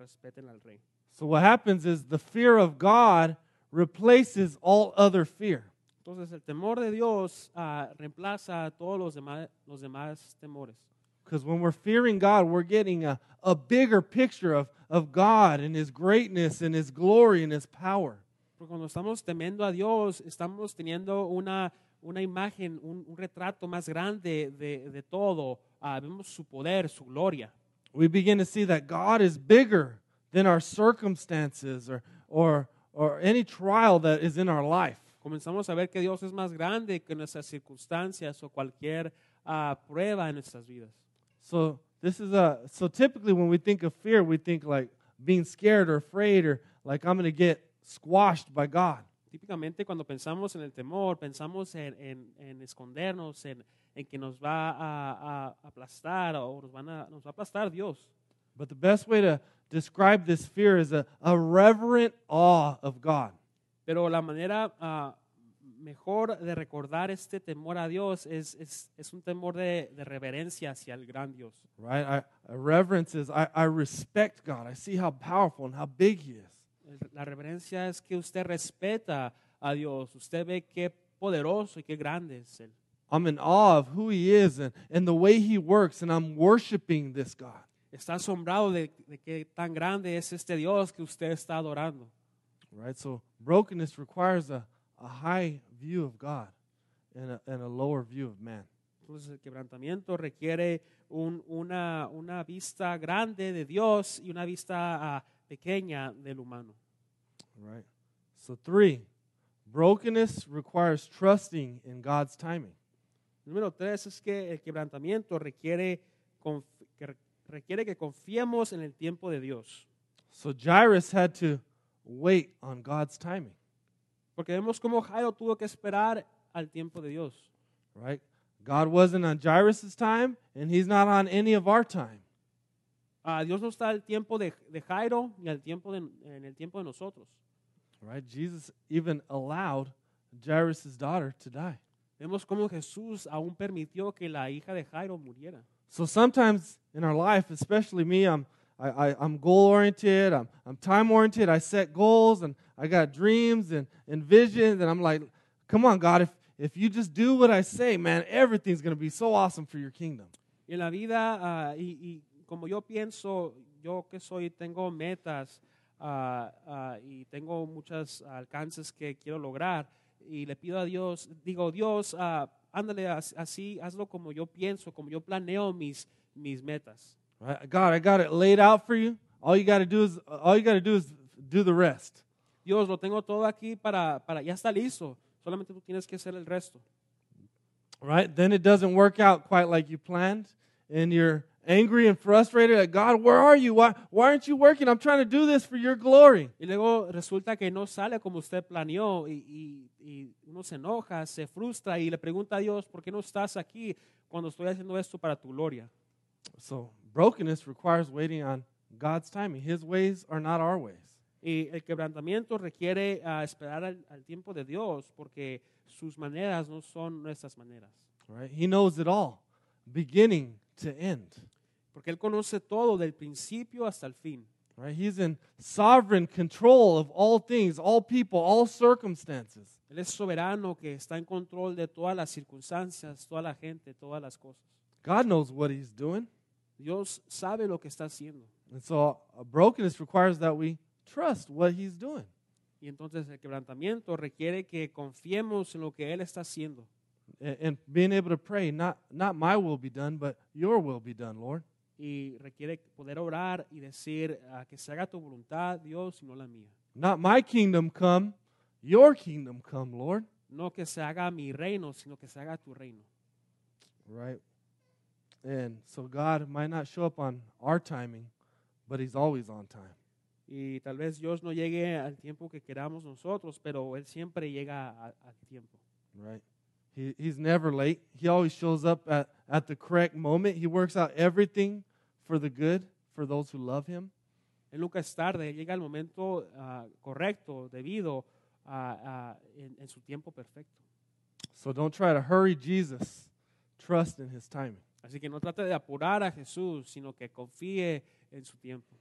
B: respeten al rey.
A: So what happens is the fear of God replaces all other fear.
B: Entonces el temor de Dios ah, reemplaza a todos los demás, los demás temores.
A: Because when we're fearing God, we're getting a, a bigger picture of, of God and His greatness and His glory and His power.
B: Porque cuando estamos temiendo a Dios, estamos teniendo una, una imagen, un, un retrato más grande de, de todo. Ah, vemos su poder, su gloria.
A: We begin to see that God is bigger than our circumstances or, or, or any trial that is in our life.
B: Comenzamos a ver que Dios es más grande que nuestras circunstancias o cualquier ah, prueba en nuestras vidas.
A: So this is a so typically when we think of fear, we think like being scared or afraid or like I'm going to get squashed by God.
B: Típicamente cuando pensamos en el temor, pensamos en, en- en escondernos, en, en que nos va a, a aplastar o nos, van a, nos va a aplastar Dios.
A: But the best way to describe this fear is a, a reverent awe of God.
B: Pero la manera ah, mejor de recordar este temor a Dios es, es, es un temor de, de reverencia hacia el gran Dios.
A: Right? I, reverence is I, I respect God. I see how powerful and how big He is.
B: La reverencia es que usted respeta a Dios. Usted ve qué poderoso y qué grande es él.
A: I'm in awe of who He is and, and the way He works, and I'm worshiping this God.
B: Está asombrado de, de qué tan grande es este Dios que usted está adorando.
A: Right? So brokenness requires a, a high view of God and a, and a lower view of man.
B: Entonces el quebrantamiento requiere un- una, una vista grande de Dios y una vista ah, pequeña del humano.
A: Right? So, three, brokenness requires trusting in God's timing.
B: Número tres es que el quebrantamiento requiere, que re- requiere que confiemos en el tiempo de Dios.
A: So, Jairus had to wait on God's timing.
B: Porque vemos cómo Jairo tuvo que esperar al tiempo de Dios.
A: Right? God wasn't on Jairus' time, and He's not on any of our time.
B: Ah, Dios no está al tiempo de, de Jairo ni al tiempo de- en el tiempo de nosotros.
A: Right? Jesus even allowed Jairus' daughter to die.
B: Vemos cómo Jesús aún permitió que la hija de Jairo muriera.
A: So sometimes in our life, especially me, I'm I, I, I'm goal oriented, I'm, I'm time oriented, I set goals and I got dreams and, and visions, and I'm like, come on, God, if, if you just do what I say, man, everything's gonna be so awesome for your kingdom.
B: En la vida, ah, y, y como yo pienso, yo que soy, tengo metas ah, ah, y tengo muchos alcances que quiero lograr, y le pido a Dios, digo, Dios, ándale así, hazlo como yo pienso, como yo planeo mis, mis metas.
A: Right? God, I got it laid out for you. All you gotta do is all you gotta do is do the rest.
B: Dios, lo tengo todo aquí para, para ya está listo, solamente tú tienes que hacer el resto.
A: Right? Then it doesn't work out quite like you planned, and you're angry and frustrated at God, where are you? Why, why aren't you working? I'm trying to do this for your glory.
B: Y luego resulta que no sale como usted planeó y, y- y uno se enoja, se frustra y le pregunta a Dios, ¿por qué no estás aquí cuando estoy haciendo esto para tu gloria?
A: So brokenness requires waiting on God's timing. His ways are not our ways.
B: Y el quebrantamiento requiere ah, esperar al, al tiempo de Dios porque sus maneras no son nuestras maneras.
A: Right? He knows it all, beginning to end.
B: Porque Él conoce todo del principio hasta el fin.
A: Right? He's in sovereign control of all things, all people, all circumstances.
B: Él es soberano que está en control de todas las circunstancias, toda la gente, todas las cosas.
A: God knows what he's doing.
B: Dios sabe lo que está haciendo.
A: And so brokenness requires that we trust what he's doing.
B: Y entonces el quebrantamiento requiere que confiemos en lo que Él está haciendo.
A: And, and being able to pray, not, not my will be done, but your will be done, Lord.
B: Y requiere poder orar y decir ah, que se haga tu voluntad, Dios, y no la mía.
A: Not my kingdom come, your kingdom come, Lord.
B: No que se haga mi reino, sino que se haga tu reino.
A: Right? And so God might not show up on our timing, but he's always on time.
B: Y tal vez Dios no llegue al tiempo que queramos nosotros, pero Él siempre llega a- tiempo.
A: Right? He, he's never late. He always shows up at, at the correct moment. He works out everything for the good for those who love him.
B: Él nunca es tarde, llega al momento ah, correcto, debido a, a- en, en su tiempo perfecto.
A: So don't try to hurry Jesus. Trust in his timing.
B: Así que no trate de apurar a Jesús, sino que confíe en su tiempo.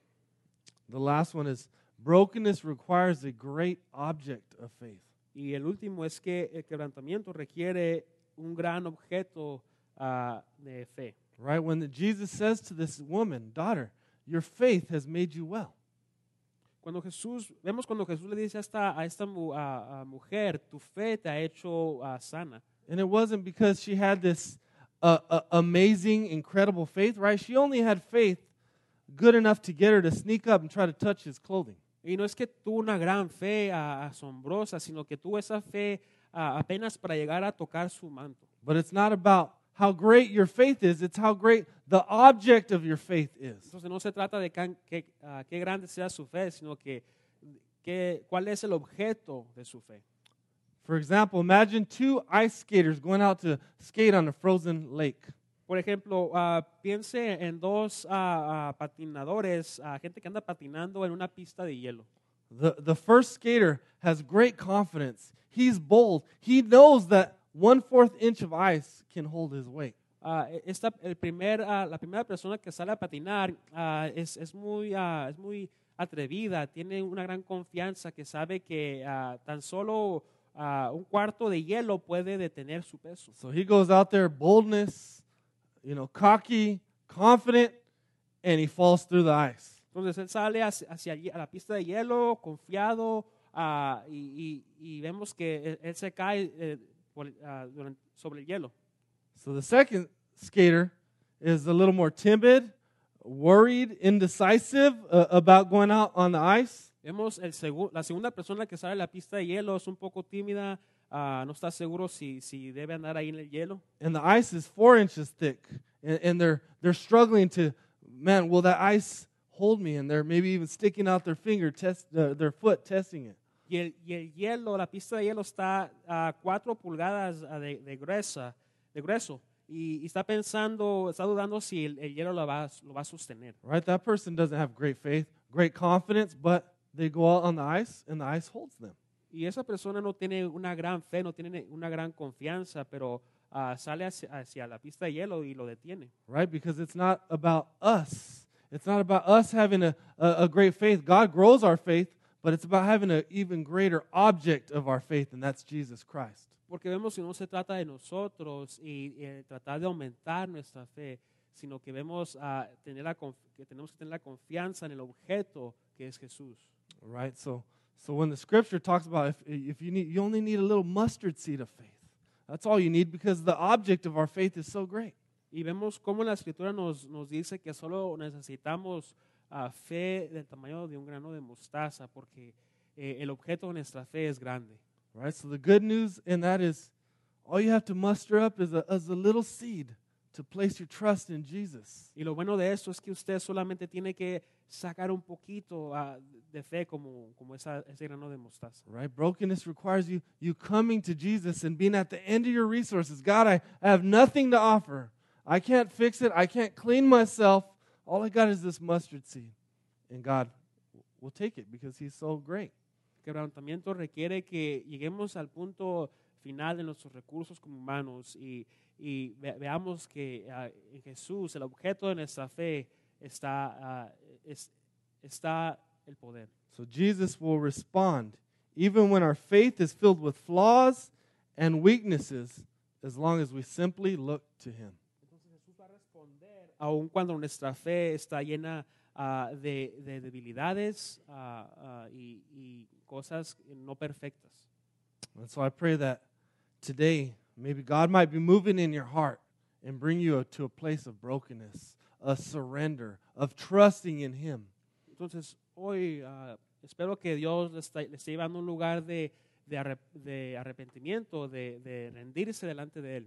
A: The last one is brokenness requires a great object of faith.
B: Y el último es que el quebrantamiento requiere un gran objeto ah, de fe.
A: Right? When the- Jesus says to this woman, daughter, your faith has made you well.
B: Cuando Jesús, vemos cuando Jesús le dice a esta, a esta a mujer, tu fe te ha hecho ah, sana.
A: And it wasn't because she had this uh, uh, amazing, incredible faith, right? She only had faith good enough to get her to sneak up and try to touch his clothing.
B: Y no es que tuvo una gran fe ah, asombrosa, sino que tuvo esa fe apenas para llegar a tocar su manto.
A: But it's not about how great your faith is, it's how great the object of your faith is.
B: Entonces no se trata de can- que, qué grande sea su fe, sino que, que cuál es el objeto de su fe.
A: For example, imagine two ice skaters going out to skate on a frozen lake.
B: Por ejemplo, ah, piense en dos ah, ah, patinadores, gente que anda patinando en una pista de hielo.
A: The, the first skater has great confidence. He's bold. He knows that one fourth inch of ice can hold his weight.
B: Esta, el primer, la primera persona que sale a patinar es, es muy, es muy atrevida, tiene una gran confianza que sabe que tan solo ah, un cuarto de hielo puede detener su peso.
A: So he goes out there, boldness, you know, cocky, confident, and he falls through the ice.
B: Entonces él sale hacia, hacia la pista de hielo confiado ah, y, y- y vemos que él, se cae eh, por- ah, durante- sobre el hielo.
A: So the second skater is a little more timid, worried, indecisive uh, about going out on the ice.
B: Vemos el segu- la segunda persona que sale a la pista de hielo es un poco tímida, ah, no está seguro si, si debe andar ahí en el hielo.
A: and the ice is four inches thick, and, and they're they're struggling to, man, will that ice hold me? And they're maybe even sticking out their finger, test uh, their foot, testing it.
B: Y el, y el hielo, la pista de hielo está a cuatro pulgadas ah, de, de gruesa, de grueso. Y, y está pensando, está dudando si el, el hielo lo va, lo va a sostener.
A: Right? That person doesn't have great faith, great confidence, but they go out on the ice, and the ice holds them.
B: Y esa persona no tiene una gran fe, no tiene una gran confianza, pero ah, sale hacia, hacia la pista de hielo y lo detiene.
A: Right? Because it's not about us. It's not about us having a, a, a great faith. God grows our faith, but it's about having an even greater object of our faith, and that's Jesus Christ.
B: Porque vemos que no se trata de nosotros y eh, tratar de aumentar nuestra fe, sino que vemos ah, tener la que tenemos que tener la confianza en el objeto que es Jesús.
A: Right? So, so when the scripture talks about if, if you need, you only need a little mustard seed of faith. That's all you need because the object of our faith is so great.
B: Y vemos cómo la escritura nos, nos dice que solo necesitamos ah, fe del tamaño de un grano de mostaza, porque eh, el objeto de nuestra fe es grande.
A: Right? So the good news in that is all you have to muster up is a, is a little seed to place your trust in Jesus.
B: Y lo bueno de esto es que usted solamente tiene que sacar un poquito ah, de fe como, como esa, ese grano de mostaza.
A: Right? Brokenness requires you you coming to Jesus and being at the end of your resources. God, I, I have nothing to offer. I can't fix it. I can't clean myself. All I got is this mustard seed. And God will take it because he's so great.
B: quebrantamiento requiere que lleguemos al punto final de nuestros recursos como humanos y, y ve- veamos que ah, en Jesús, el objeto de nuestra fe, está, ah, es- está el poder.
A: So Jesus will respond even when our faith is filled with flaws and weaknesses as long as we simply look to him.
B: Entonces Jesús va a responder aun cuando nuestra fe está llena ah, de, de debilidades y, y cosas no perfectas.
A: And so I pray that today maybe God might be moving in your heart and bring you to a place of brokenness, a surrender, of trusting in him.
B: Entonces, hoy ah, espero que Dios le, está- le esté llevando a un lugar de, de, arrep- de arrepentimiento, de, de rendirse delante de Él.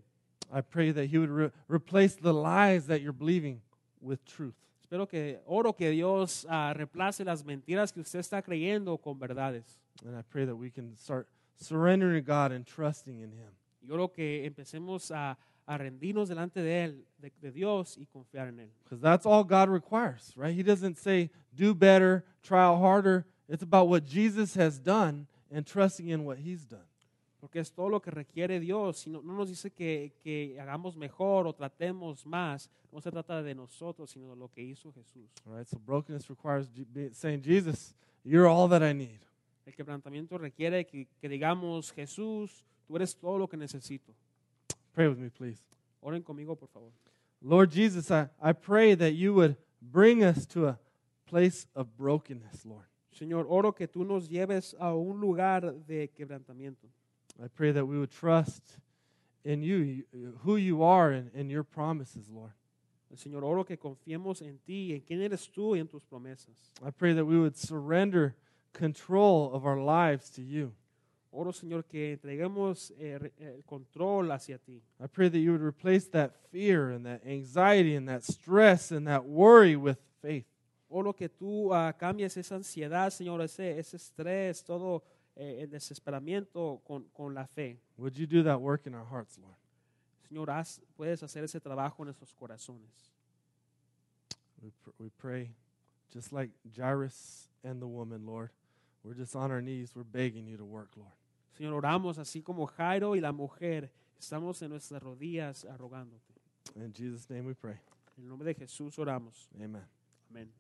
A: I pray that he would re- replace the lies that you're believing with truth.
B: Espero que, oro que Dios ah, reemplace las mentiras que usted está creyendo con verdades.
A: And I pray that we can start surrendering to God and trusting in him.
B: Y oro que empecemos a, a rendirnos delante de Él, de, de Dios y confiar en Él.
A: Because that's all God requires, right? He doesn't say, do better, try harder. It's about what Jesus has done and trusting in what he's done.
B: Porque es todo lo que requiere Dios. Y no, no nos dice que, que hagamos mejor o tratemos más. No se trata de nosotros, sino de lo que hizo Jesús.
A: All right, so brokenness requires saying, Jesus, you're all that I need.
B: El quebrantamiento requiere que, que digamos, Jesús, tú eres todo lo que necesito.
A: Pray with me, please.
B: Oren conmigo, por favor.
A: Lord Jesus, I, I pray that you would bring us to a place of brokenness, Lord.
B: Señor, oro que tú nos lleves a un lugar de quebrantamiento.
A: I pray that we would trust in you, who you are, and, and your promises, Lord.
B: Señor, oro que confiemos en ti, en quién eres tú y en tus promesas.
A: I pray that we would surrender control of our lives to you.
B: Oro, Señor, que entreguemos eh, el control hacia ti.
A: I pray that you would replace that fear and that anxiety and that stress and that worry with faith.
B: Oro que tú ah, cambies esa ansiedad, Señor, ese, ese estrés, todo eh, el desesperamiento con, con la fe.
A: Would you do that work in our hearts, Lord?
B: Señor, haz- puedes hacer ese trabajo en nuestros corazones.
A: We, pr- we pray just like Jairus and the woman, Lord. We're just on our knees. We're begging you to work, Lord.
B: Señor, oramos así como Jairo y la mujer. Estamos en nuestras rodillas arrogándote.
A: In Jesus' name we pray.
B: En el nombre de Jesús oramos.
A: Amen.
B: Amén.